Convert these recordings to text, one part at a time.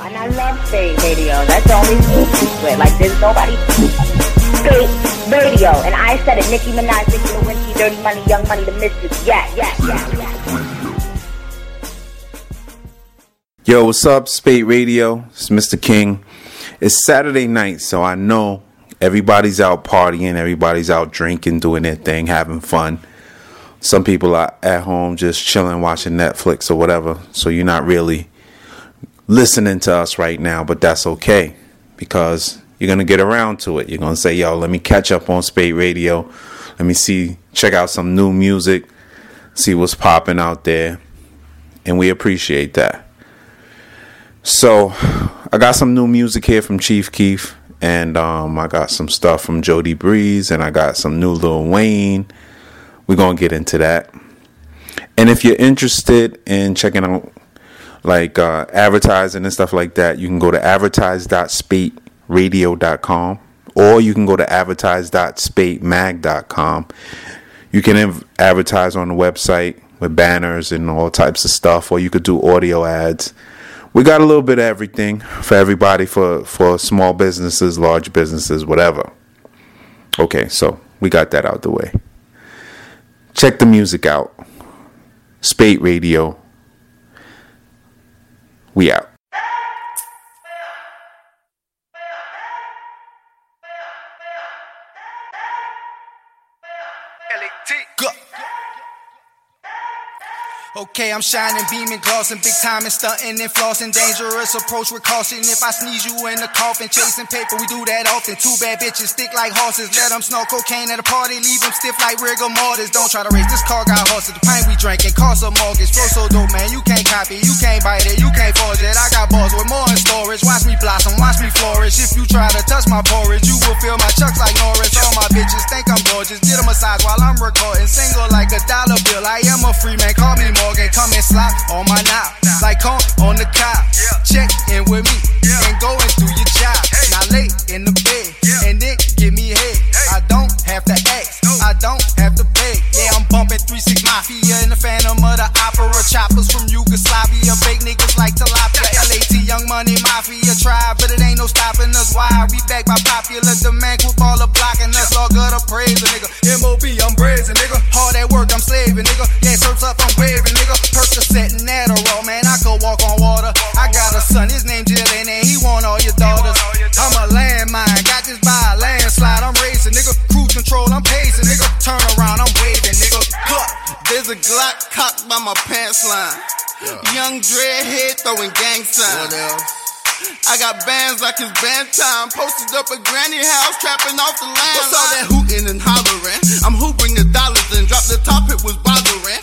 And I love Spate Radio. That's the only thing Like, there's nobody. Spate Radio. And I said it. Nicki Minaj, Nicki Lewinsky, Dirty Money, Young Money, The Mystics. Yeah, yeah, yeah, yeah. Yo, what's up, Spate Radio? It's Mr. King. It's Saturday night, so I know everybody's out partying, everybody's out drinking, doing their thing, having fun. Some people are at home just chilling, watching Netflix or whatever, so you're not really listening to us right now, but that's okay because you're going to get around to it. You're going to say, yo, let me catch up on Spate Radio. Let me see, check out some new music, see what's popping out there. And we appreciate that. So, I got some new music here from Chief Keef, and um, I got some stuff from Jody Breeze, and I got some new Lil Wayne. We're going to get into that. And if you're interested in checking out like uh, advertising and stuff like that, you can go to advertise.spateradio.com or you can go to advertise.spatemag.com. You can inv- advertise on the website with banners and all types of stuff, or you could do audio ads. We got a little bit of everything for everybody for, for small businesses, large businesses, whatever. Okay, so we got that out the way. Check the music out. Spate Radio we out. Okay, I'm shining, beaming, glossing, big time and stunting and flossing. Dangerous approach with caution. If I sneeze you in the coffin, chasing paper, we do that often. Two bad bitches stick like horses. Let them snort cocaine at a party, leave them stiff like rigor mortis. Don't try to race this car, got horses. The pint we drinking costs a mortgage. Flow so dope, man, you can't copy, you can't bite it, you can't forge it. I got balls with more in storage. Watch me blossom, watch me flourish. If you try to touch my porridge, you will feel my chucks like Norris. All my bitches think I'm gorgeous. Get a massage while I'm recording. Single like a dollar bill. I am a free man, call me more. Morgan, come and slide on my knob. Like on on the cop. Check in with me and going through your job. Now lay in the bed and then give me head. I don't have to ask, I don't have to beg. Yeah, I'm bumping 36 Mafia in the Phantom of the Opera. Choppers from Yugoslavia, fake niggas like tilapia. LAT, Young Money Mafia tribe, but it ain't no stopping us. Why we back by popular demand? Quit all the blocking us, all good appraise a nigga. MOB, I'm brazen, nigga. Work, I'm slaving, nigga. Yeah, surfs up, I'm waving nigga. Percocet and Adderall, man, I could walk on water. I got a son, his name Jillian, and he want all your daughters. I'm a landmine, got this by a landslide. I'm racing, nigga. Cruise control, I'm pacing, nigga. Turn around, I'm waving, nigga. Look, there's a Glock cocked by my pants line. Young dreadhead throwing gang signs. I got bands like it's band time. Posted up a granny house, trapping off the land. What's all that hooting and hollering? I'm hooping the dollars and drop the top, it was bothering.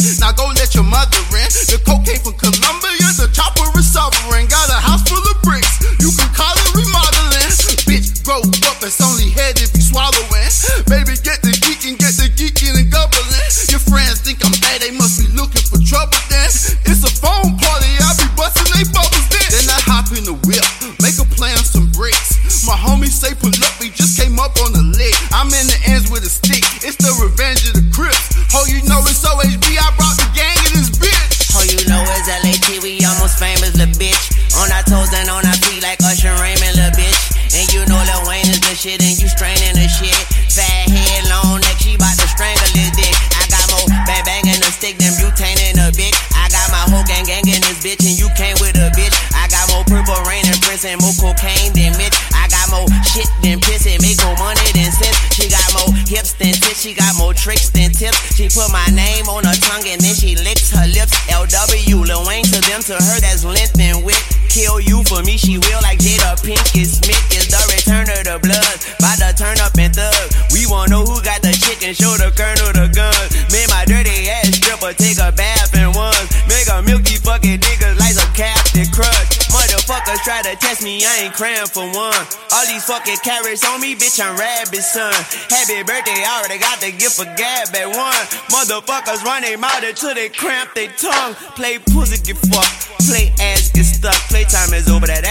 Fucking carrots on me, bitch, I'm rabbit son. Happy birthday, I already got the gift for gab at one. Motherfuckers run their mouth until they cramp their tongue. Play pussy, get fucked. Play ass, get stuck. Playtime is over, that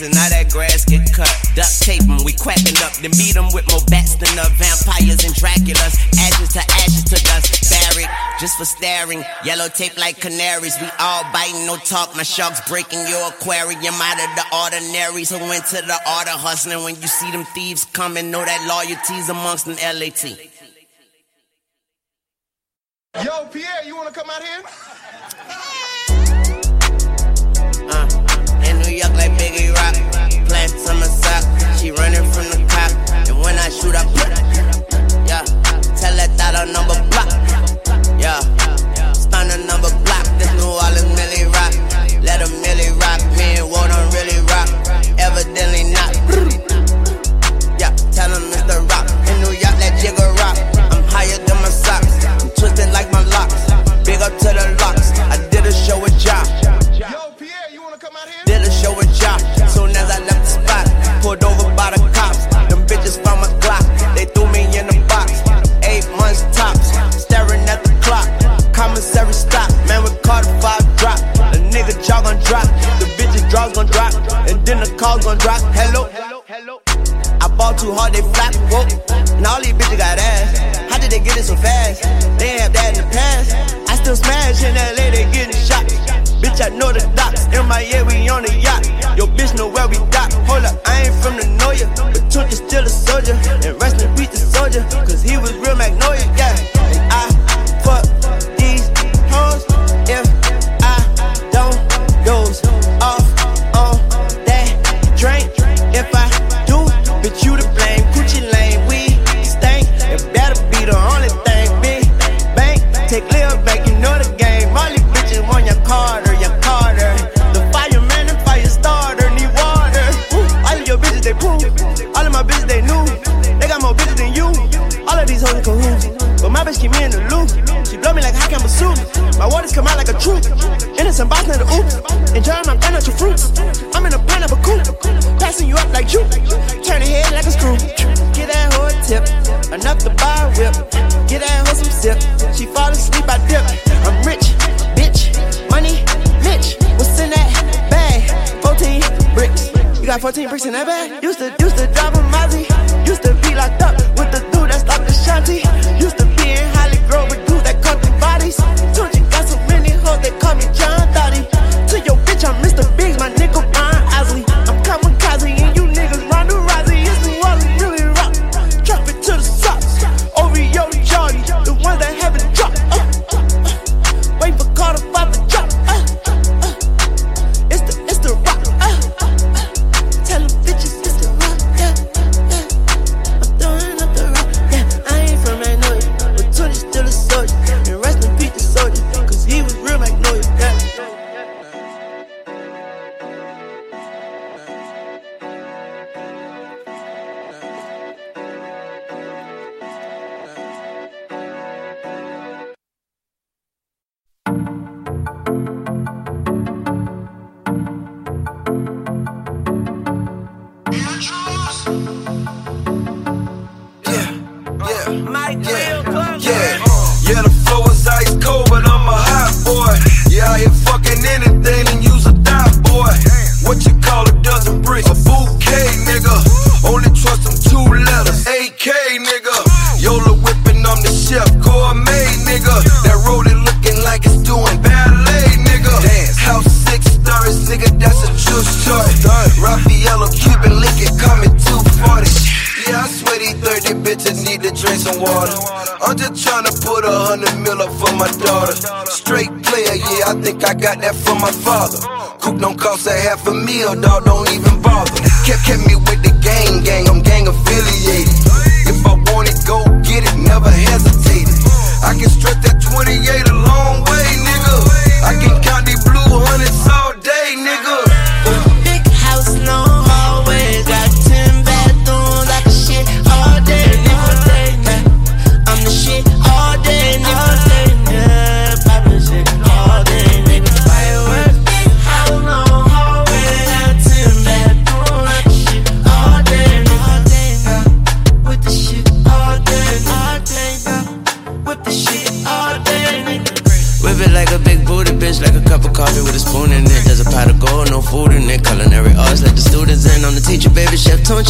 and now that grass get cut. Duct tape them, we quacking up, then beat them with more bats than the vampires and Draculas. Ashes to ashes to dust, buried just for staring. Yellow tape like canaries, we all biting, no talk. My sharks breaking your aquarium out of the ordinary. So into the art of hustling, when you see them thieves coming, know that loyalty's amongst an LAT. Yo, Pierre, you wanna come out here? shoot up. Yeah, tell that that a number block. Yeah, stun a number block. This New Orleans million. gon' drop. The bitches' draws gon' drop. And then the calls gon' drop. Hello. I ball too hard, they flap. Whoa. And all these bitches got ass. How did they get it so fast? They have that in the past. I still smash in LA, they getting shot. Bitch, I know the docks. In my ear, we on the yacht. Yo, bitch, know where we dock. Hold up, I ain't from the know ya. But took is still a soldier. And rest in peace, the soldier. Cause he was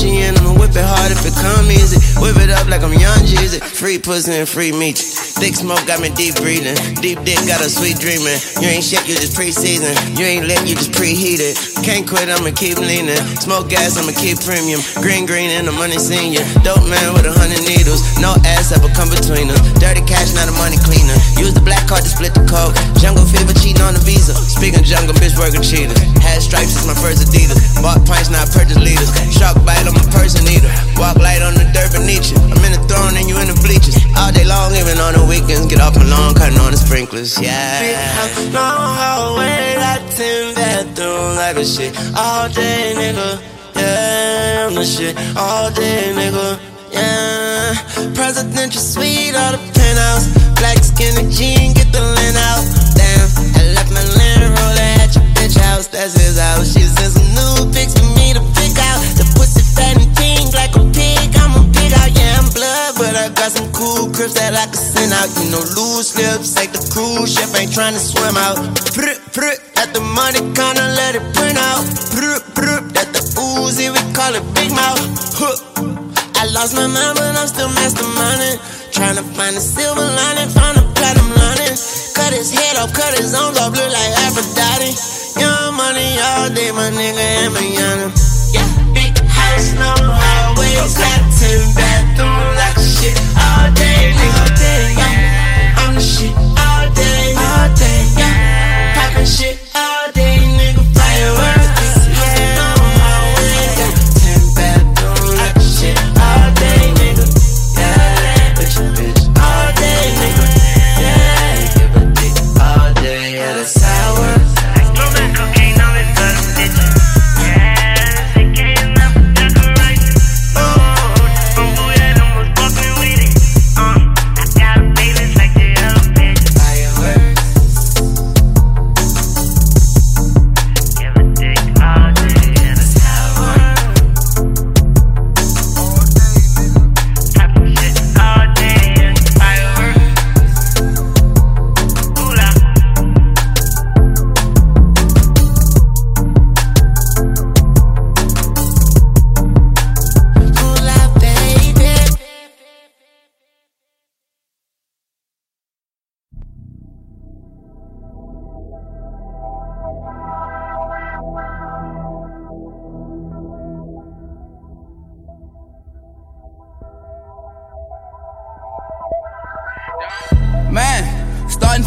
Tunchi and I'ma whip it hard if it come easy. Whip it up like I'm young Jeezy. Free pussy and free meat. Thick smoke got me deep breathing. Deep dick got a sweet dreaming. You ain't shit, you just pre-season. You ain't lit, you just preheated. Can't quit, I'ma keep leaning. Smoke gas, I'ma keep premium. Green, green, and the money senior. Dope man with a hundred needles. No ass ever come between us. Dirty cash, not a money cleaner. Use the black card to split the coke. Jungle fever cheating on the visa. Speaking jungle, bitch working cheaters. Had stripes, it's my first Adidas. Bought pints, not purchase leaders. Shark bite, I'm a person eater. Walk light on the dirt beneath you. I'm in the throne and you in the bleachers. All day long, even on the weekends. Get off my lawn, cutting on the sprinklers. Yeah. Long hallway, got ten bathrooms, like a shit. All day, nigga. Yeah, I'm the shit. All day, nigga. Yeah. Presidential suite or the penthouse. Black skin and jean, get the lint out. Damn, I left my lint roller at your bitch house. That's his house. She sent some new pics for me to pick out. But I got some cool crips that I can send out. You know, loose lips, like the cruise ship ain't trying to swim out. Prr, prr, at the money counter, let it print out. Prr, prr, at the Uzi, we call it Big Mouth. Huh. I lost my mind, but I'm still masterminding. Trying to find the silver lining, find the platinum lining. Cut his head off, cut his arms off, look like Aphrodite. Young money all day, my nigga, and my young. Yeah, big house, no highways, got bathrooms, like shit all day. All day. I'm the shit all day, all day, shit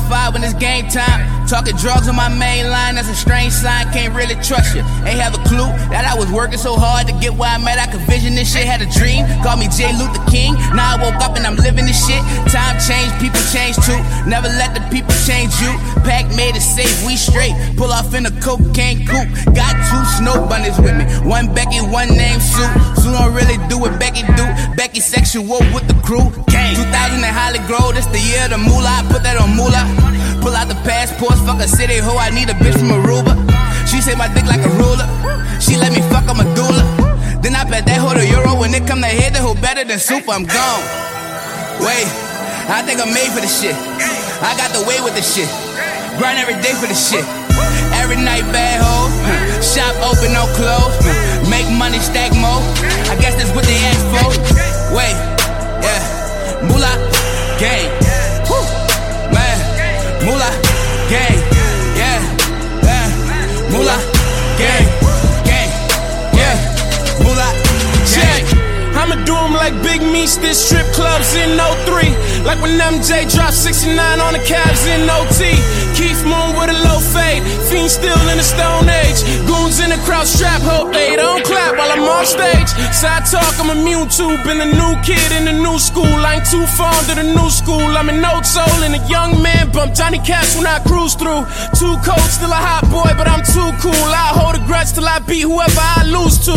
when it's game time. Talking drugs on my main line, that's a strange sign. Can't really trust you. Ain't have a clue that I was working so hard to get where I'm at. I could vision this shit. Had a dream, call me J. Luther King. Now I woke up and I'm living this shit. Time changed, people change too. Never let the people change you. Pack made it safe, we straight. Pull off in a cocaine coupe. Got two snow bunnies with me. One Becky, one name Sue. Sue don't really do what Becky do. Becky sexual with the crew. Gang. 2000 in Holly Grove, this the year the moolah. I put that on moolah. Pull out the passports, fuck a city ho. I need a bitch from Aruba. She say my dick like a ruler. She let me fuck a medulla. Then I bet that hoe the euro. When it come to hit, the hoe better than super. I'm gone. Wait, I think I'm made for this shit. I got the way with this shit. Grind every day for this shit. Every night bad hoe. Shop open, no close. Make money, stack more. I guess that's what they ask for. Wait, yeah. Moolah, gang. Big this strip clubs in 03. Like when MJ dropped 69 on the Cavs in OT. Keith Moon with a low fade, Fiend still in the Stone Age. Goons in the crowd strap, hope they don't clap while I'm on stage. Side talk, I'm immune to. Been a new kid in the new school. I ain't too fond of the new school. I'm an old soul and a young man. Bump Johnny Cash when I cruise through. Too cold, still a hot boy, but I'm too cool. I hold a grudge I beat whoever I lose to.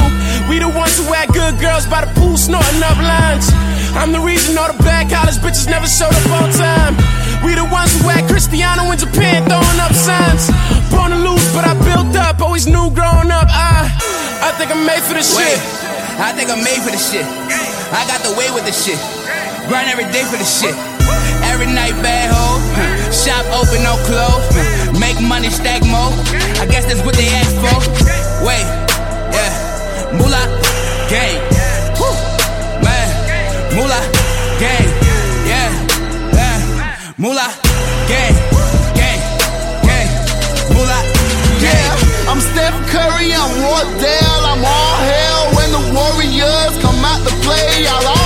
We the ones who had good girls by the pool snorting up lines. I'm the reason all the bad college bitches never showed up on time. We the ones who had Cristiano in Japan throwing up signs. Born to lose, but I built up. Always knew growing up. I, I think I'm made for this Wait, shit. I think I'm made for this shit. I got the way with this shit. Grind every day for this shit. Every night bad hoe. Shop open, no close. Make money, stack more. I guess that's what they ask for. Wait, yeah. Moolah, gang. Woo. Man, moolah, gang. Yeah, yeah. Moolah, gang, gang, gang. Moolah, gang. I'm Steph Curry, I'm Wardell, I'm all hell. When the Warriors come out to play, y'all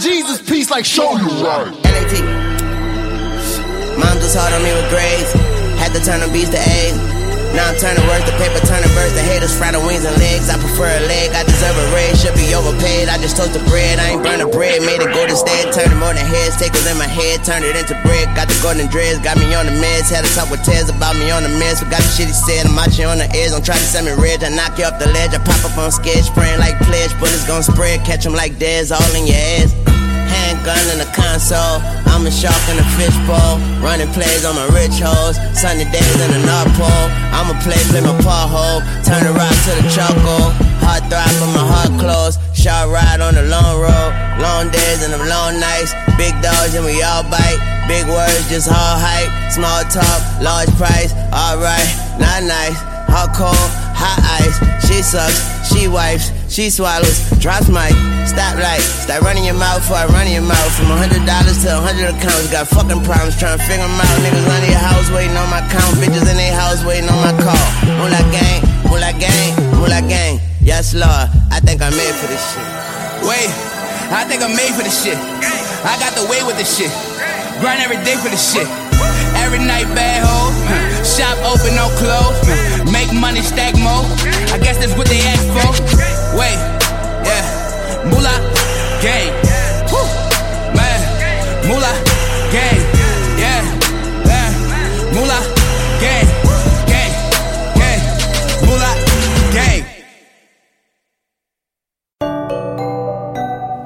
Jesus piece, like show you. Right. LAT. Mom just hard on me with grades. Had to turn the beats to A's. Now I'm turning words to paper, turning birds to haters, the wings and legs. I prefer a leg, I deserve a raise, should be overpaid. I just toast the bread, I ain't burn the bread, made it go to state, turned it more than heads, takers in my head, turned it into bread. Got the golden dreads, got me on the meds, had a talk with Tez about me on the meds, forgot the shit he said, I'm on the edge, don't try to send me red, I knock you off the ledge, I pop up on sketch, spraying like pledge, bullets gon' spread, catch 'em like Dez, all in your ass. Handgun in the console. I'm a shark in a fishbowl. Running plays on my rich hoes. Sunny days in the North Pole. I'm a play, play my pothole. Turn the rock to the charcoal. Heart throb but my heart closed. Short ride on the long road. Long days and them long nights. Big dogs and we all bite. Big words, just all hype. Small talk, large price. Alright, not nice. Hot cold, hot ice. She sucks, she wipes, she swallows, drops mic. Stop light, start running your mouth before I run your mouth. From a hundred dollars to a hundred accounts, got fucking problems trying to figure 'em out. Niggas under your house waiting on my count, bitches in their house waiting on my call. Moolah gang, moolah gang, moolah gang. Yes, Lord, I think I'm made for this shit. Wait, I think I'm made for this shit. I got the way with this shit. Grind every day for this shit. Every night bad hoe. Shop open, no close. Make money, stack more. I guess that's what they ask for. Wait, yeah. Moolah, gang. Woo, man. Moolah, gang. Yeah, yeah. Moolah, gang. Gang, gang. Moolah, gang.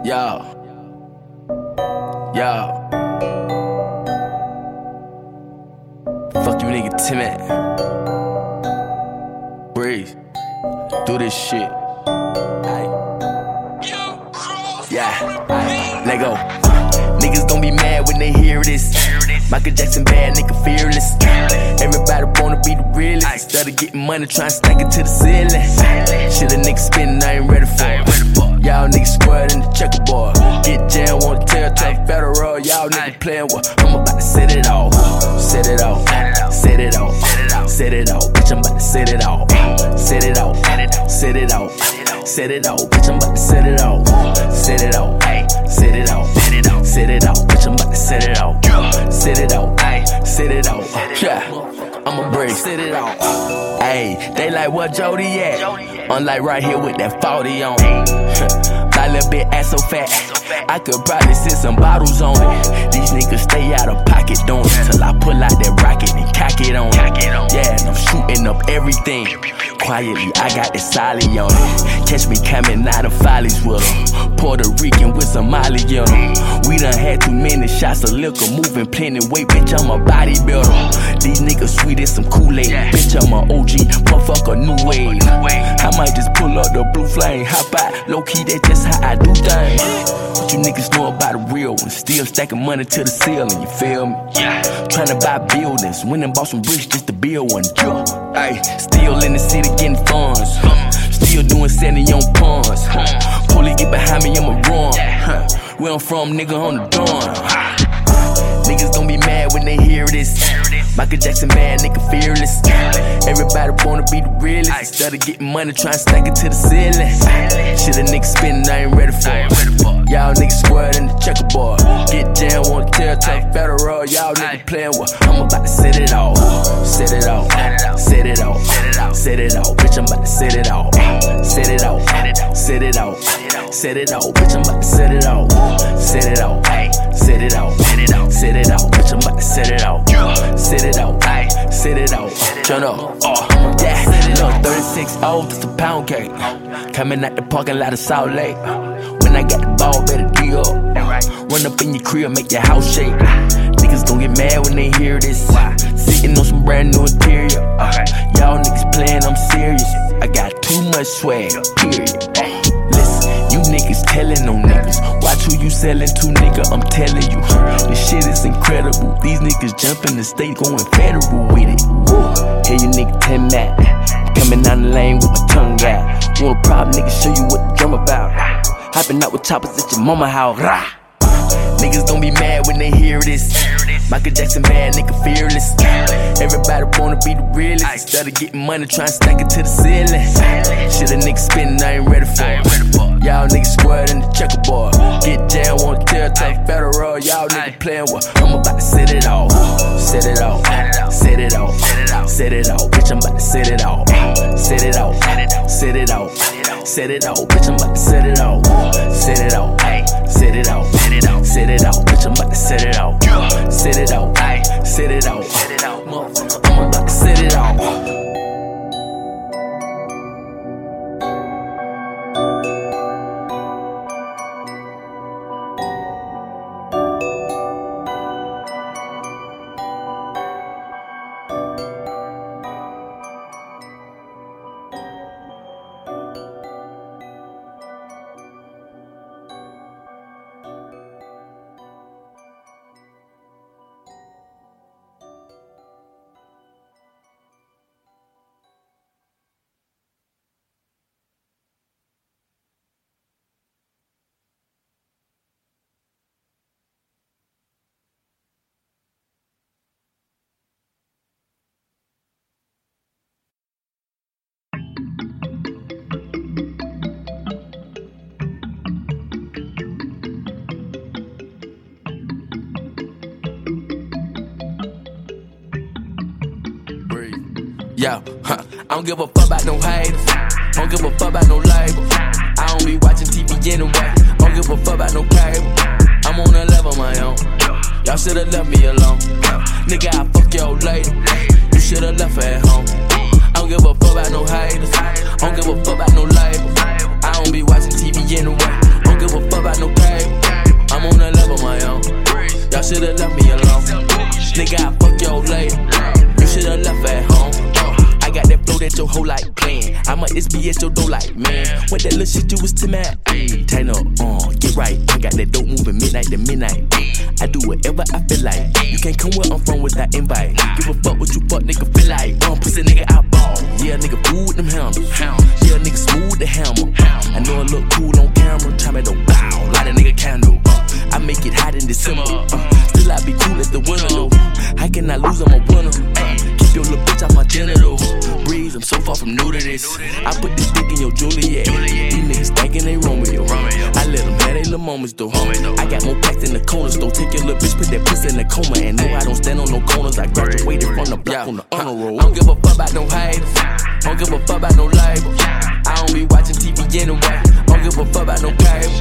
Yo. Yo. Nigga timid. Breathe. Do this shit. Yeah. Let go. Niggas gon' be mad when they hear this. Michael Jackson bad, nigga fearless. Everybody wanna be the realest. Instead of getting money, try and stack it to the ceiling. Shit a nigga spinning, I ain't ready for it. Y'all niggas squared in the checkerboard. Get jammed, wanna tear tough federal. Y'all niggas playing with. I'm about to set it off. Set it off. Set it off. Set it off. Bitch, I'm about to set it off. Set it off. Set it off. Set it off. Bitch, I'm about to set it off. Set it off. Set it off. Set it off. Bitch, I'm about to set it off. Set it off. Set it off. Yeah. I'ma break, set it off. Ayy, they like what Jody at? Unlike right here with that 40 on My little bit ass so fat. I could probably sit some bottles on it. These niggas stay out of pocket doing it till I pull out that rocket and cock it on. Yeah, and I'm shooting up everything. Quietly, I got the solid on it. Catch me coming out of follies with 'em. Puerto Rican with some Molly on 'em. We done had too many shots of liquor, moving plenty weight, bitch. I'm a bodybuilder. These niggas sweet as some Kool-Aid, bitch. I'm a OG, motherfucker, new wave. I might just pull up the blue flame, hop out, low key. That's just how I do things. What you niggas know about the real one? Still stacking money to the ceiling, you feel me? Yeah. Trying to buy buildings, went and bought some bricks just to build one. Yeah. Ay, still in the city getting funds. Still doing 70 on pawns. Pulley get behind me, I'ma run. Huh. Where I'm from, nigga, on the dawn. Niggas gon' be mad when they hear this. Michael Jackson bad, nigga fearless. Everybody wanna be the realest. Instead of getting money, try and stack it to the ceiling. Shit a nigga spinning, I ain't ready for it. Y'all niggas squared in the checkerboard. Get jammed, wanna tear tough federal. Y'all niggas playing with. I'm about to set it off. Set it off. Set it off. Set it off. Bitch, I'm about to set it off. Set it off. Set it off. Set it off. Bitch, I'm about to set it off. Set it off. Set it off. Set it off. Set it off. Bitch, I'm about to set it off. Set it off. Set it off. Turn up. Oh, yeah. Look, 36 old, just a pound cake. Coming out the parking lot of Salt Lake. I got the ball, better deal. Run up in your crib, make your house shake. Niggas gon' get mad when they hear this. Sitting on some brand new interior. Uh, y'all niggas playing, I'm serious. I got too much swag, period. Listen, you niggas telling on niggas. Watch who you selling to, nigga. I'm telling you, this shit is incredible. These niggas jumping the state, going federal with it. Woo. Hey, you nigga, 10 that. Coming down the lane with my tongue out. Want a problem, nigga, show you what the drum about. Hopping out with choppers at your mama house. Rah. Niggas gon' be mad when they hear this. Michael Jackson bad, nigga fearless. Everybody wanna be the realest. Instead of getting money, try and stack it to the ceiling. Shit a nigga spittin', I ain't ready for. It. Y'all niggas squared in the checkerboard. Get jammed, won't tell, tough federal. Y'all niggas playin' what? I'm about to set it off. Set it off. Set it off. Set it off. Bitch, I'm about to set it off. Set it off. Set it off. Set it off. Bitch, I'm about to set it off. Set it off. Set it off. Set it off. Set it off. Bitch, I'm about to set it off. Set it off. Set it off. Motherfucker, I'm about to Yeah, huh. I don't give a fuck about no haters. Don't give a fuck about no label. I don't be watching TV anyway. I don't give a fuck about no cable. I'm on a level my own. Y'all should've left me alone. Nigga, I fuck your lady. You should've left her at home. I don't give a fuck about no haters. I don't give a fuck about no label. I don't be watching TV anyway. I don't give a fuck about no cable. I'm on a level my own. Y'all should've left me alone. Nigga, I fuck your lady. You should've left her at home. Got that your whole life playing. I might this be your door like, man. What that little shit you was to mad? Tighten up, uh, get right. I got that dope moving midnight to midnight. I do whatever I feel like. You can't come where I'm from without invite. Give a fuck what you fuck nigga feel like. Um, pussy nigga I ball. Yeah, nigga with them hammers. Yeah, nigga smooth the hammer. I know I look cool on camera. Time it don't bow. Light a nigga candle. Uh, I make it hot in December. Uh, still I be cool at the though. How can I lose? I'm a winner. Uh, your little bitch off my genitals. Breeze, I'm so far from new to this. I put this dick in your Juliet. These niggas thinking they Romeo. I let them have their little moments though. I got more packs in the corners though. Take your little bitch, put that pussy in the coma. And no, I don't stand on no corners. I graduated from the block on the honor roll. I don't give a fuck about no haters. I don't give a fuck about no label. I don't be watching TV anyway. I don't give a fuck about no cable.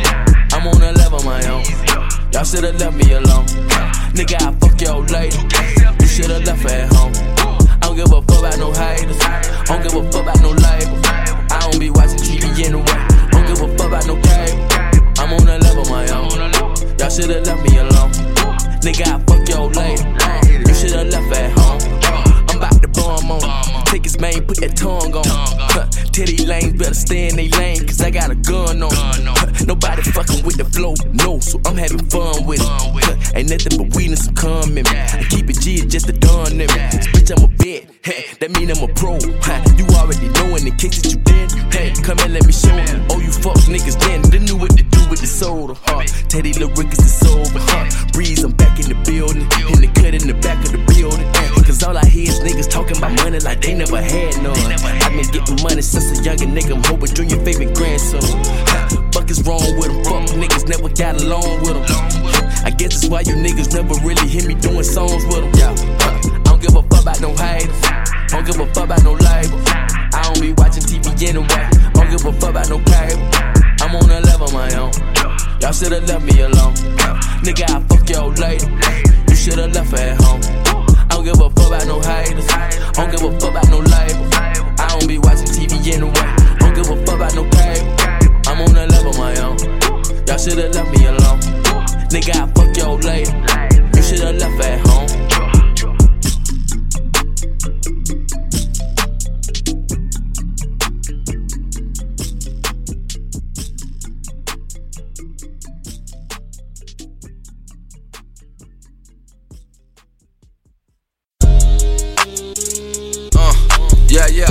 I'm on a level my own. Y'all should've left me alone. Nigga, I fuck your lady. You should've left her at home. I don't give a fuck about no haters. I don't give a fuck about no label. I don't be watching TV anyway. I don't give a fuck about no cable. I'm on a level my own. Y'all should've left me alone. Nigga, I fuck your lady. You should've left at home. I'm about to bomb on. Take his mane, put that tongue on. Tell lanes better stay in they lane, cause I got a gun on. Huh, Nobody fucking with the flow, no, so I'm having fun with it. Huh, Ain't nothing but weed and some cum in me. I keep it G, it's just a done in me. Bitch, I'm a vet, hey, that mean I'm a pro. Huh, You already know in the case that you did. Hey, come and let me show you. Oh, you fuck niggas then, they knew what to do with the soda. Huh? Teddy Lyric is the sober. Huh? Breeze, I'm back in the building. In the cut in the back of the building. Cause all I hear is niggas talking about money like they never had none. I've been getting money since a younger nigga. I'm hoping Junior favorite grandson. Fuck is wrong with them? Fuck niggas never got along with them. I guess that's why you niggas never really hear me doing songs with them. Yeah. I don't give a fuck about no haters. I don't give a fuck about no label. I don't be watching TV anyway. I don't give a fuck about no cable. I'm on a level my own. Y'all should've left me alone. Nigga, I fuck your lady. You should've left her at home. I don't give a fuck about no haters. I don't give a fuck about no label don't be watching TV anyway. Don't give a fuck about no pay. I'm on a level my own. Y'all should've left me alone. Nigga, I fuck your lady. You should've left at home. Uh, yeah, yeah.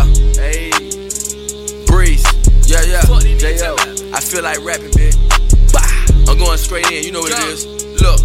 Feel like rapping, bitch. Bah. I'm going straight in. You know what it is. Look.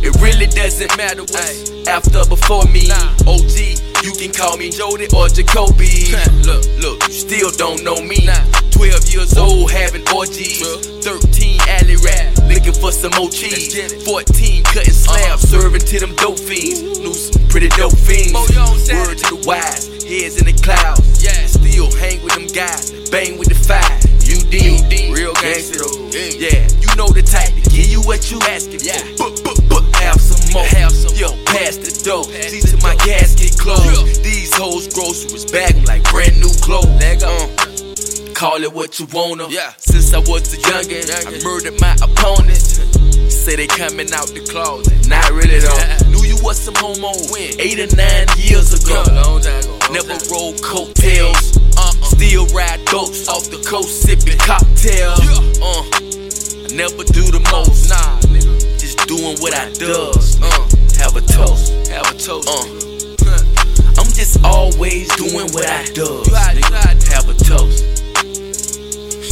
It really doesn't matter what's after before me. OG, you can call me Jody or Jacoby. look, look, you still don't know me. 12 years old, having orgies. 13 alley rap, looking for some more cheese. 14 cutting slabs, serving to them dope fiends. Knew some pretty dope fiends. Word to the wise, heads in the clouds. Yeah, still hang with them guys, bang with the five. UD, real gangster. Yeah, you know the type to give you what you asking for. Have some more. Have some Yo, pass the dough. See to my gasket closed. These hoes groceries bag like brand new clothes. Uh, call it what you wanna. Yeah. Since I was a youngin', I murdered my opponent. Say they coming out the closet, not really though. Was some homo when eight or nine years ago. Never rolled coattails. Still ride goats off the coast, sipping cocktails. Uh, I never do the most. Nah, nigga. Just doing what I does. Uh, have a toast. Have a toast. Uh, I'm just always doing what I does. Nigga. Have a toast.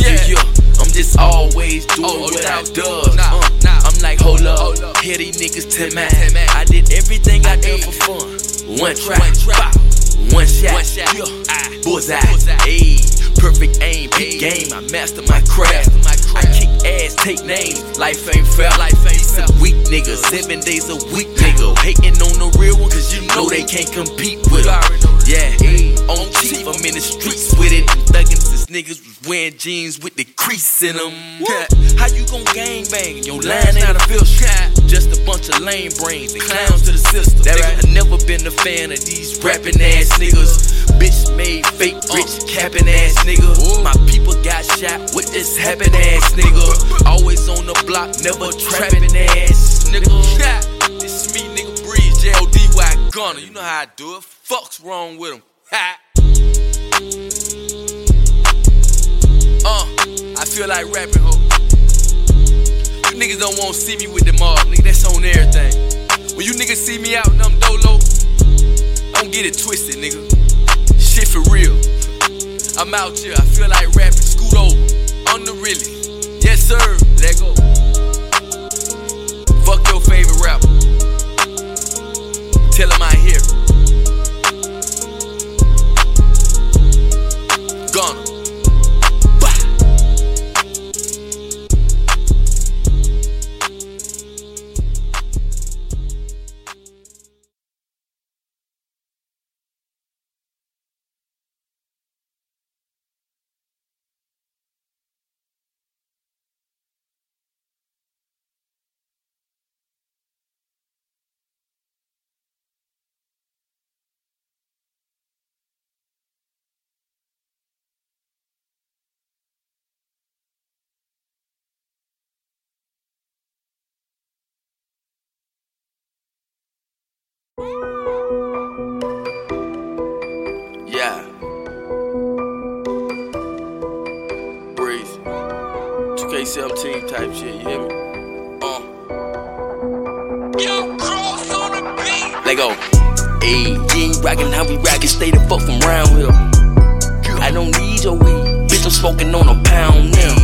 Yeah, yeah. I'm just always doing what I does. Uh, I'm like, hold up, hear these niggas to man. I did everything I did for fun. One try, bow, one shot, yeah. bullseye. Ayy, perfect aim, big game. I master my craft. I kick ass, take names. Life ain't fair. Life ain't fair. Seven days a week nigga. Hating on the real one, cause you know they can't compete with it. Yeah, on chief, I'm in the streets with it. Thuggin' since niggas was wearing jeans with the crease in them. How you gon' gang bang? Your line ain't a fish. Just a bunch of lame brains and clowns to the system. I never been a fan of these rapping ass niggas. Bitch made fake uh, rich capping ass nigga. My people got shot with this happen ass nigga. Always on the block, never trapping ass nigga. This me nigga Breeze, J-O-D-Y Gunner. You know how I do it. Fuck's wrong with him. Ha. Uh, I feel like rapping, ho. You niggas don't wanna see me with them all, nigga. That's on everything. When you niggas see me out in them dolo, don't get it twisted, nigga. Shit for real. I'm out here, I feel like rapping. Scoot over. On the really. Yes, sir. Let go. Yeah. Breeze. 2K17 type shit, you hear me? Uh. Let go. Ayy, you ain't rockin' how we rockin', stay the fuck from round here. I don't need your weed, bitch, I'm smoking on a pound now.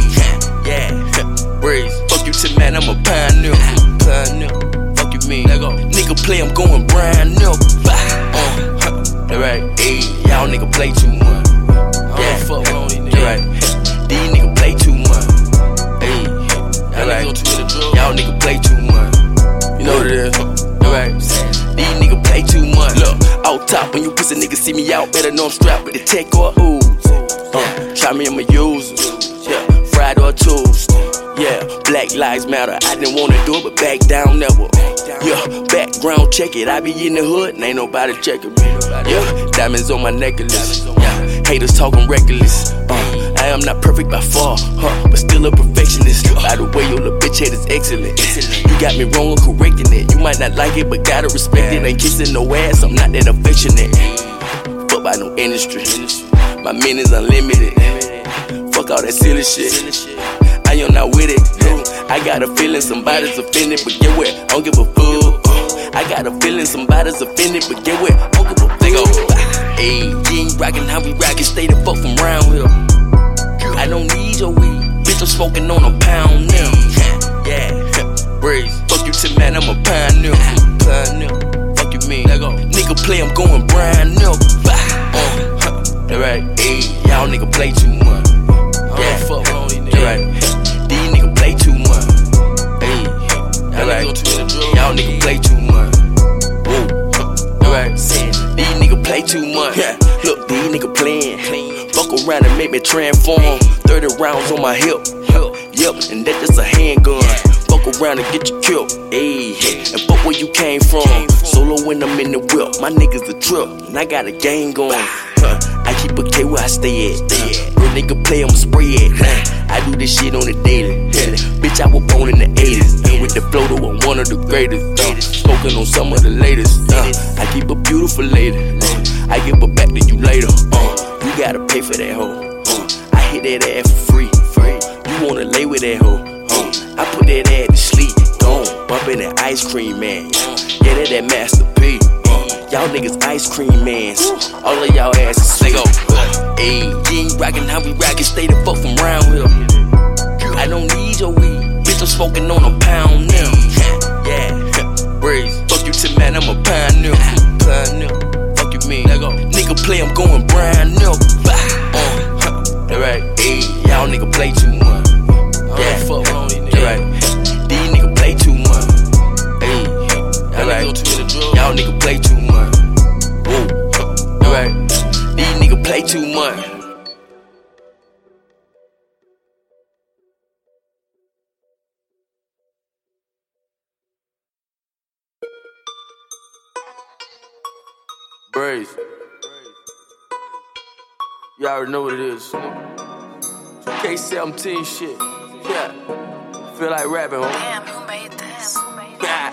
Yeah, Breeze. Fuck you to man, I'm a pioneer. Pioneer. Fuck you mean? Let go. Nigga play, I'm going brand new. Uh, huh, right. Ayy, y'all nigga play too much. Yeah, fuck on these niggas. Right. These niggas play too much. Ayy, y'all right. Y'all nigga play too much. You know what it is. Right. These niggas play too much. Look, out top when you pussy niggas see me out, better know I'm strapped with the tech or ooze. Uh, try me, I'm a user. Yeah, Friday or Tuesday. Yeah, Black Lives Matter. I didn't wanna do it, but back down never. Yeah, background check it. I be in the hood and ain't nobody checking me. Yeah, diamonds on my necklace. Yeah, haters talking reckless. Uh, I am not perfect by far, huh, but still a perfectionist. By the way, your little bitch head is excellent. You got me wrong, I'm correcting it. You might not like it, but gotta respect it. Ain't kissing no ass, I'm not that affectionate. Fuck by no industry. My men is unlimited. Fuck all that silly shit. I am not with it. I got a feeling somebody's offended, but get what? I don't give a fuck. I got a feeling somebody's offended, but get what? I don't give a fuck. Ayy, you ain't rockin' how we rockin', stay the fuck from round here. I don't need your weed, bitch, I'm smoking on a pound now. Yeah, breeze. Fuck you, Tim, man, I'm a pioneer. Pioneer. Fuck you, mean? Nigga play, I'm going brand new. Uh, huh, right, ayy, y'all nigga play too much. Yeah, fuck on these niggas. Right, right, y'all nigga play too much. Woo, right, these nigga play too much. Yeah, look, these nigga playing. Fuck around and make me transform. 30 rounds on my hip. Yep, and that just a handgun. Fuck around and get you killed. Ayy, and fuck where you came from. Solo when I'm in the whip. My niggas a trip, and I got a gang going. Huh, I keep a K where I stay at. Real nigga play, I'ma spray it. I do this shit on the daily. Huh, bitch, I was born in the 80s. And with the flow, though, I'm one of the greatest. Uh, smoking on some of the latest. Uh, I keep a beautiful lady. Uh, I give her back to you later. Uh, you gotta pay for that hoe. Uh, I hit that ass for free. free. You wanna lay with that hoe. Uh, I put that ass to sleep. Gone, bumpin' that ice cream man. Yeah, that that Master P. Uh, y'all niggas ice cream mans. All of y'all asses say. Ayy, you ain't rockin' how we rockin', stay the fuck from round here. I don't need your weed, bitch, I'm smoking on a pound now. Already know what it is. K17 shit. Yeah. Feel like rapping, homie. Damn, who made this? Yeah.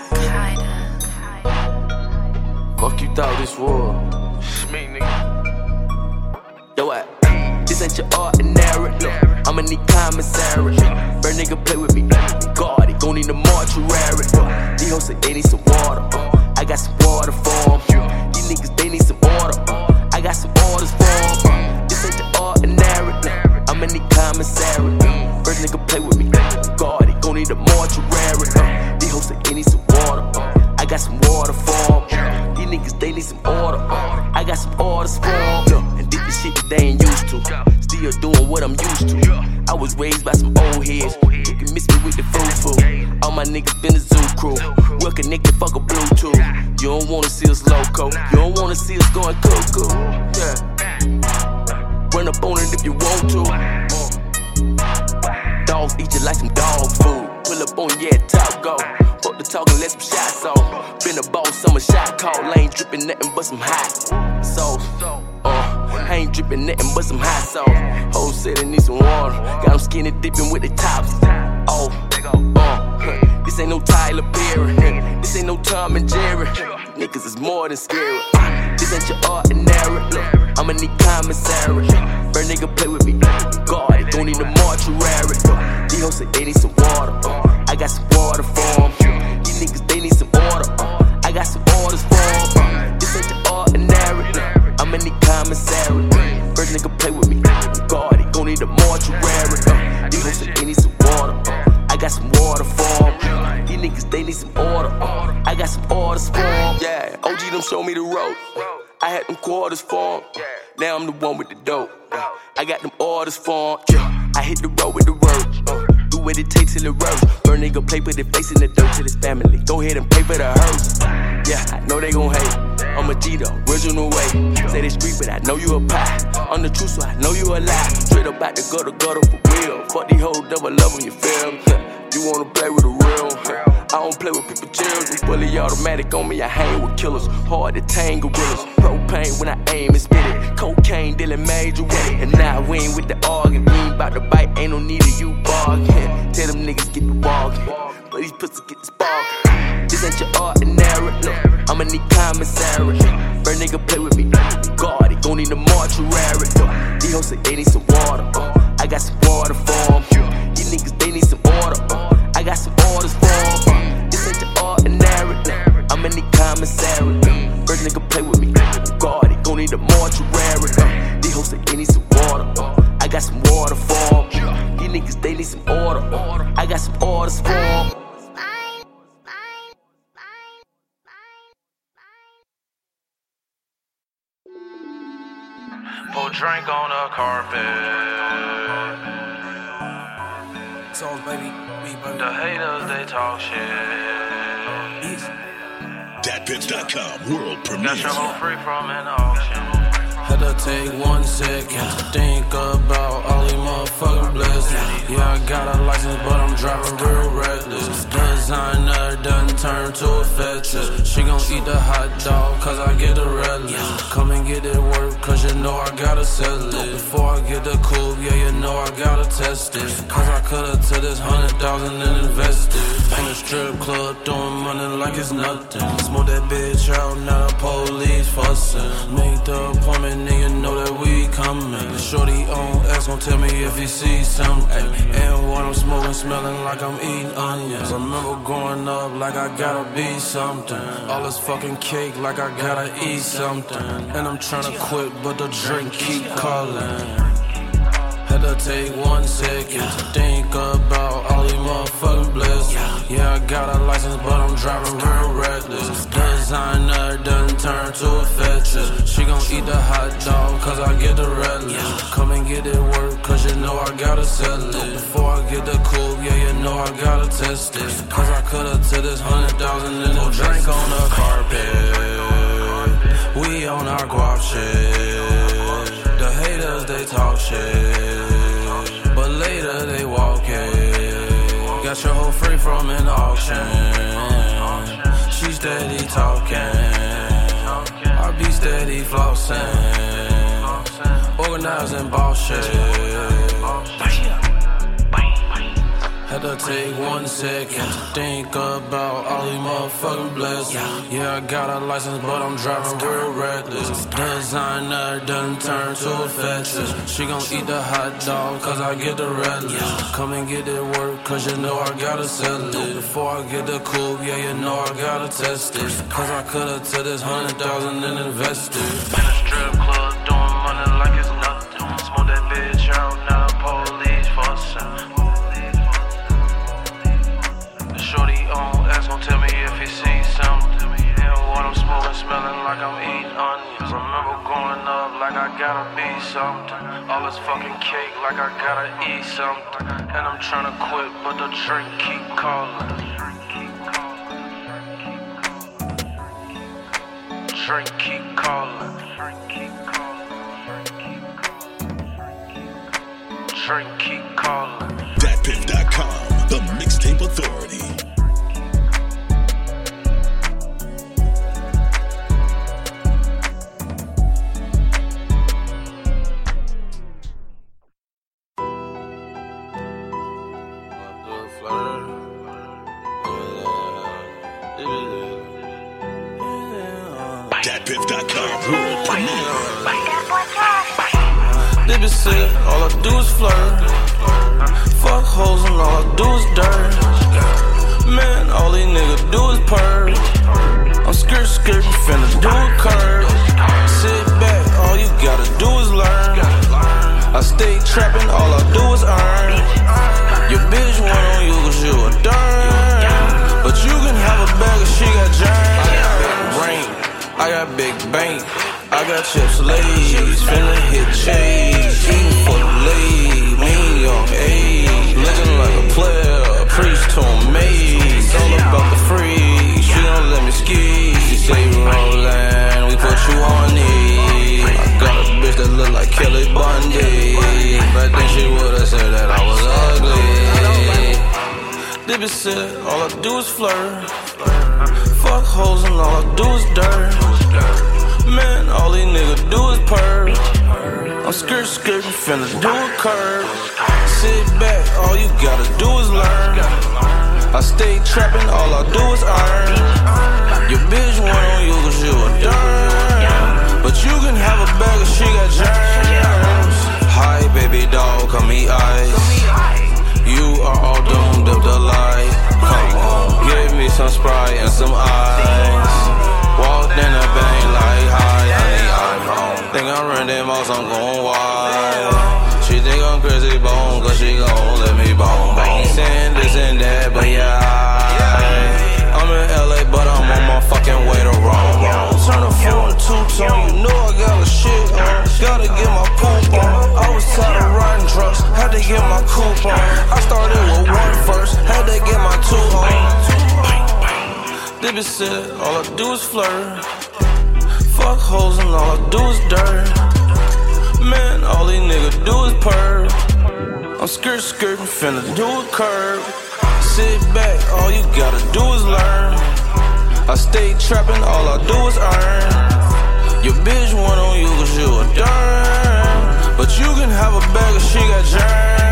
Fuck you thought this was? It's me, nigga. Yo, what? This ain't your ordinary. Look, I'ma need commissary. Burn nigga play with me. God, he gon' need a mortuary. These hoes say they need some water. Uh, I got some water for 'em. These niggas, they need some God, he gon' need a mortuary. Uh, These hoes say they need some water. Uh, I got some water for 'em. These niggas, they need some order. Uh, I got some orders for 'em. Yeah, and did this shit that they ain't used to. Still doing what I'm used to. I was raised by some old heads. You can miss me with the foo foo. All my niggas been the zoo crew. Well connected, fuck a Bluetooth. You don't wanna see us loco. You don't wanna see us going cuckoo. Yeah. Run up on it if you want to. Dogs eat you like some dog food. Pull up on yeah, top go. Fuck the talking, let some shots off. Been a boss, I'm a shot call. Ain't dripping nothing but some hot sauce. Uh, I ain't dripping nothing but some hot sauce. Whole they need some water. Got them skinny dipping with the tops. Oh, uh, this ain't no Tyler Perry. This ain't no Tom and Jerry. Niggas is more than scary. This ain't your ordinary. Look, I'ma need commissary. Burn nigga play with me. God, gon' need a mortuary. These hoes say they need some water. Uh, got some water for 'em. These niggas, they need some order. Uh, I got some orders for 'em. Uh, This ain't the ordinary. Look, I'm in the commissary. First nigga play with me. God, they gon' need a mortuary. Uh, These say they need some water. Uh, I got some water for 'em. These niggas, they need some order. Uh, I got some orders for 'em. Yeah, OG them show me the road. I had them quarters for 'em. Now I'm the one with the dope. I got them orders for 'em. Yeah, I hit the road with the word. What it takes till it works. Burn nigga play, put their face in the dirt to his family. Go ahead and pay for the hearse. Yeah, I know they gon' hate. I'm a G though, original way. Say they street, but I know you a pie. On the truth, so I know you a lie. Straight up out the gutter, gutter for real. Fuck these hoes, double love you feel me. You wanna play with the real? I don't play with people children. Fully automatic on me, I hang with killers. Hard to tame gorillas. Propane when I aim and spit it. Cocaine dealing major way. And now we ain't with the arguing. Spark. This ain't your ordinary. Drink on the carpet. Songs, baby. Me, baby. The haters, they talk shit. Datpiff.com world premiere. Got your whole free from an auction. To take one second to think about all these motherfucking blessings. Yeah, I got a license, but I'm driving real reckless. Designer done turned to a fetish. She gon' eat the hot dog, cause I get the relish. Come and get it work, cause you know I gotta sell it. Before I get the coupe, yeah, you know I gotta test it. Cause I coulda took this hundred thousand and invested. In a strip club, throwing money like it's nothing. Smoke that bitch out, now the police fussing. Make the appointment, nigga know that we coming. Shorty on X gon' tell me if he sees something. And what I'm smoking, smelling like I'm eating onions. I remember growing up like I gotta be something. All this fucking cake like I gotta eat something. And I'm tryna quit, but the drink keep calling. Had to take one second to think about all these motherfucking blessings. Yeah, I got a license, but I'm driving real reckless. Designer done turned to a fetish. She gon' eat the hot dog, cause I get the relish. Come and get it work, cause you know I gotta sell it. Before I get the coupe, yeah, you know I gotta test it. Cause I coulda took this hundred thousand and no drink on the carpet. We on our guap shit. The haters, they talk shit. From an auction. She steady talking. I be steady flossing. Organizing boss shit. Had to take one second to think about all these motherfucking blessings. Yeah, I got a license, but I'm driving real reckless. Designer done turned to a fetish. She gon' eat the hot dog, cause I get the relish. Come and get it work, cause you know I gotta sell it. Before I get the coupe, yeah, you know I gotta test it. Cause I coulda took this hundred thousand and invested. In a strip club, smelling like I'm eating onions. Remember growing up like I gotta be something. All this fucking cake like I gotta eat something. And I'm tryna quit, but the drink keep calling. Drink keep calling. Drink keep calling. Datpiff.com, the mixtape authority. Been said, all I do is flirt. Fuck hoes and all I do is dirt. Man, all these niggas do is purr. I'm skirt skirting, finna do a curve. Sit back, all you gotta do is learn. I stay trapping, all I do is earn. Your bitch want on you cause you a dirt. But you can have a bag if she got germs. Hi, baby doll, come eat ice. You are all doomed up the light. Come on, give me some Sprite and some ice. Walked in a bang like honey, I'm home. Think I'm renting most, I'm going wild. She think I'm crazy bone, cause she gon' let me bone. Bone saying this and that, but yeah. I'm in LA, but I'm on my fucking way to Rome. Turn the phone two tone, you know I got a shit on. Gotta get my poop on. I was tired of riding trucks, had to get my coupon. I started with one first, had to get my two. They be said, all I do is flirt. Fuck hoes and all I do is dirt. Man, all these niggas do is purr. I'm skirt skirting, finna do a curve. Sit back, all you gotta do is learn. I stay trapping, all I do is earn. Your bitch want on you cause you a dirt. But you can have a bag if she got germs.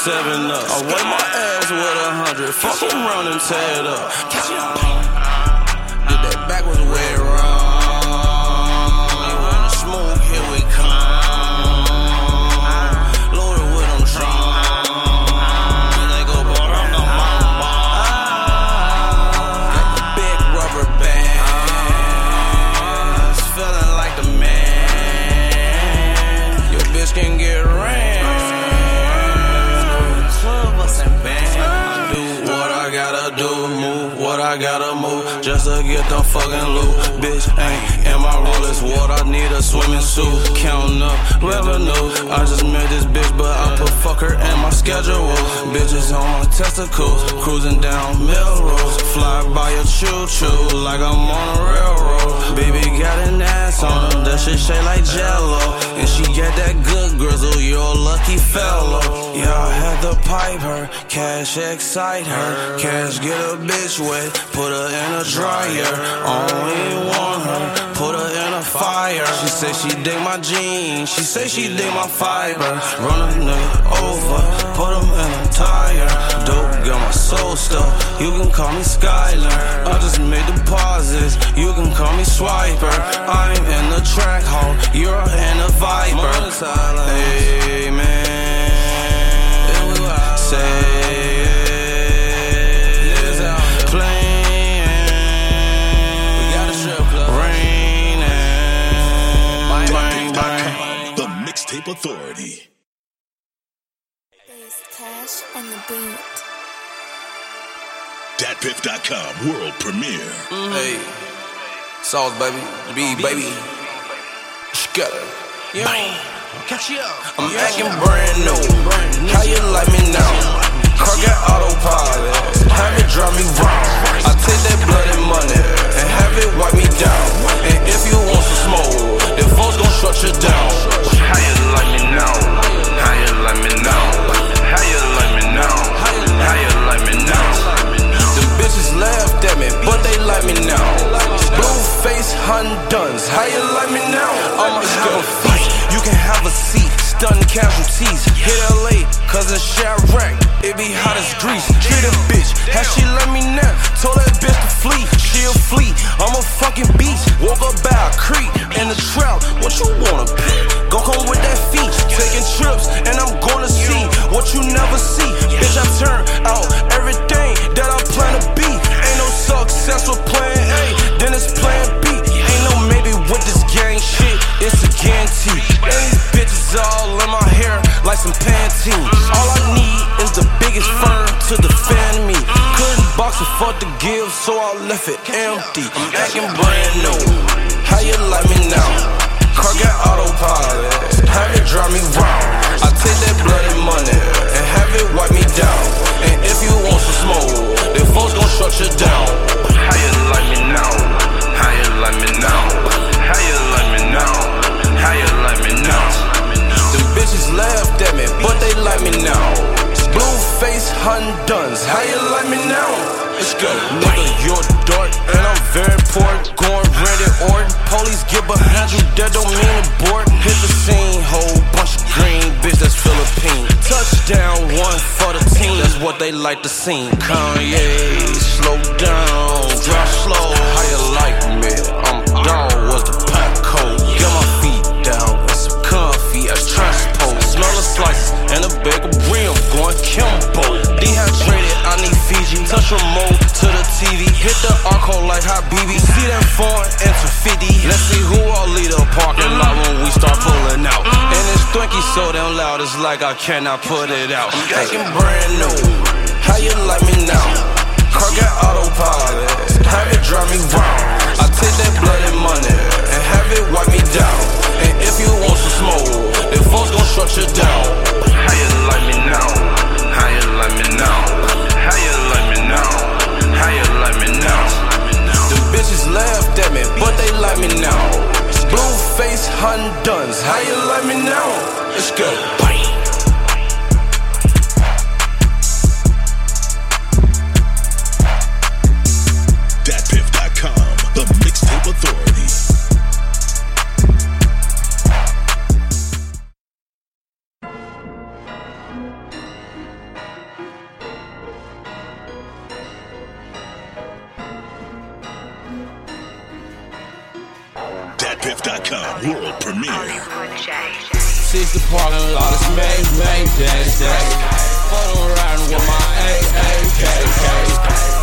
7 up. I wipe my ass with a hundred, fuck around and tear it up. Did that backwards way get the fucking loot. Bitch ain't in my rollers, what I need a swimming suit. Counting up revenue. I just met this bitch, but I put fuck her in my schedule. Bitches on my testicles, cruising down Melrose. Fly by a choo choo like I'm on a railroad. Baby got an ass on her, that shit shake like jello. And she got that good grizzle, you're a lucky fellow. Yeah, I had to pipe her, cash excite her. Cash get a bitch wet, put her in a dryer. Only want her, put her in a fire. She say she dig my jeans, she say she dig my fiber. Run a nigga over, put him in a tire. Dope got my soul stuff, you can call me Skylar. I just made deposits, you can call me Swiper. I'm in the track hole, you're in a Viper. Man, say Mixtape Authority. Cash and the beat. DatPiff.com, world premiere. Mm-hmm. Hey, sauce baby, the B baby. Scatter. Bang. I'm acting brand new. How you like me now? Car got autopilot. Have it drive me round. I take that bloody money and have it wipe me down. And if you want some smoke, then folks gon' shut you down. Me now. Blue face how you like me now? I'ma have a feast, you can have a seat. Stunning casualties, hit LA, cause it's Chiraq. It be hot as grease. Treat a bitch, how she let me now? Told that bitch to flee, she'll flee. I'm a fucking beast. Woke up by a creek in the trout. What you wanna be? Go home with that feet, taking trips, and I'm gonna see what you never see. Bitch, I turn out Success with plan A, then it's plan B. Ain't no maybe with this gang shit, it's a guarantee. And these bitches all in my hair like some Pantene. All I need is the biggest firm to defend me. Couldn't box and fuck the give, so I left it empty. I'm acting brand new. How you like me now? Car got autopilot, have it drive me round. I take that bloody money and have it wipe me down gon' down. How you like me now? How you like me now? How you like me now? How you like me now? Them bitches laughed at me, but they like me now. Blue face Honduns, how you like me now? It's good. Nigga, you're dark, and I'm very important. Going rented Orton. Police get behind you, that don't mean abort. Hit the scene, whole bunch of green, bitch, that's Philippine. Touchdown, one for the team, that's what they like to see. Kanye, slow down, drop slow. How you like me? I'm dog, was the pack cold. Get my feet down, and some comfy as transpose. Smell the slices and a bag of brim, going Kimbo. Dehydrated, I need Fiji. Touch remote to the TV. Hit the arco like Habibi. See that foreign into 50. Let's see who all lead the parking lot when we start pulling out. And it's twinkie so damn loud, it's like I cannot put it out. I'm brand new. How you like me now? Car got autopilot, have it drive me round. I take that blood bloody money and have it wipe me down. And if you want some smoke, then folks gon' shut you down. How you like me now? How you like me now? How you like me now? How you like me now? Them bitches laughed at me, but they like me now. Blue face Honduns, how you like me now? Let's go. Datpiff.com, world premiere. Six the parking lot, it's May, May, day, day. On riding with my AAKK.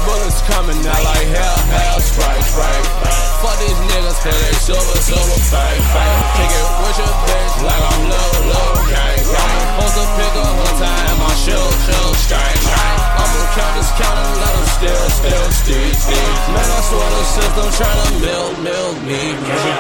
Bullets coming out like hell, hell, strike, strike. Fuck these niggas, cause they silver, silver, fake, fake. Kick it with your bitch like I'm little, little, gang, gang. Supposed to pick up her time, I shoot, shoot, strike, strike. I'ma count this count and let them still, still, steal, steal. Man, I swear the system tryna milk, milk me.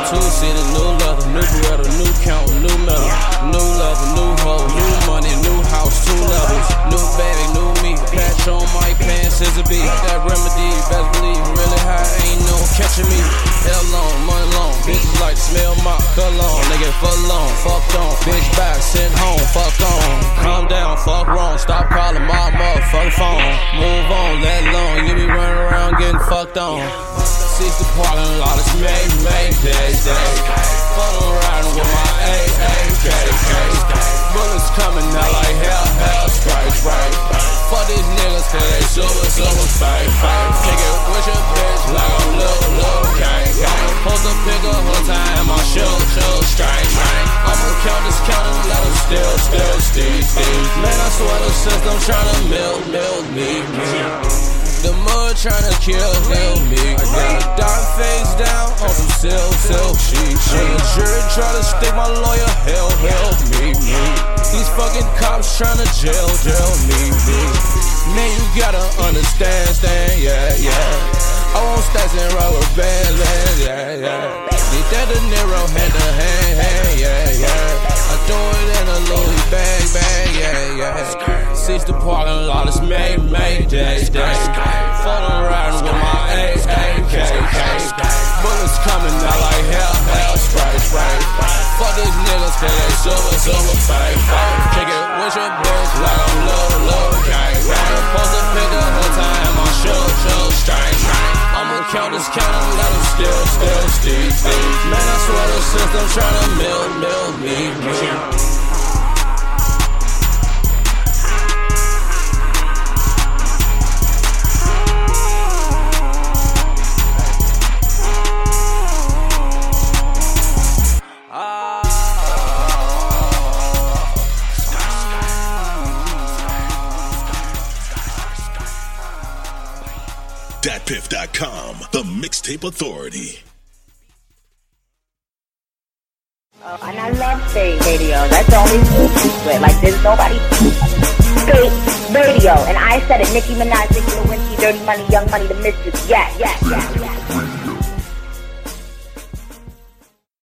Two city, new leather, new Beretta, new count, new metal. New level, new hoe, new money, new house, two levels. New bag, new me. Patch on my pants is a beat. That remedy, best believe, really high, ain't no catching me. Hell long, money long. Bitches like to smell my cologne. Nigga, fuck long, fuck on. Bitch back, sent home, fuck on. Calm down, fuck wrong. Stop calling my motherfucking phone. Move on, let alone. You be running around getting fucked on. Six the parking lot, it's May, May, day, day. On riding with my AAKK. Bullets coming out like hell, hell, strike, strike. Fuck these niggas, cause they silver, silver, fake, fake. It with your bitch like I'm little, little, gang, gang. Supposed to pick up her time, I shoot, shoot, strike, strike. I'ma count this count and let them steal, steal. Man, I swear the system tryna milk, milk me, me. The mud tryna kill, kill me. I got a dark face down on some silk, silk sheet. To stick my lawyer, hell, help me, me. These fucking cops tryna jail, jail me, me. Man, you gotta understand, stand, yeah, yeah. I want stacks and rubber bands, yeah, yeah. Need that De Niro hand to hand, hand, yeah, yeah. I do it in a Louis bag, bag, yeah, yeah. Six the parking lot, it's May, May, day, day. On riding with my AAKK. Bullets coming out like hell, hell, straight, straight. Fuck these niggas, cause they silver, silver, fake, fake. Kick it with your bitch like I'm low, low, gang, gang. Supposed to pick up her time, I shoot, shoot, straight, straight. I'ma count this count and let them still, still, steal, steal. Man, I swear the system tryna milk, milk me, me. Datpiff.com, the mixtape authority. And I love Spate radio. That's the only secret. Like there's nobody. Spate Radio. radio, and I said it. Nicki Minaj, Nicki Lewinsky, Dirty Money, Young Money, the Mistress. Yeah, yeah, yeah, yeah.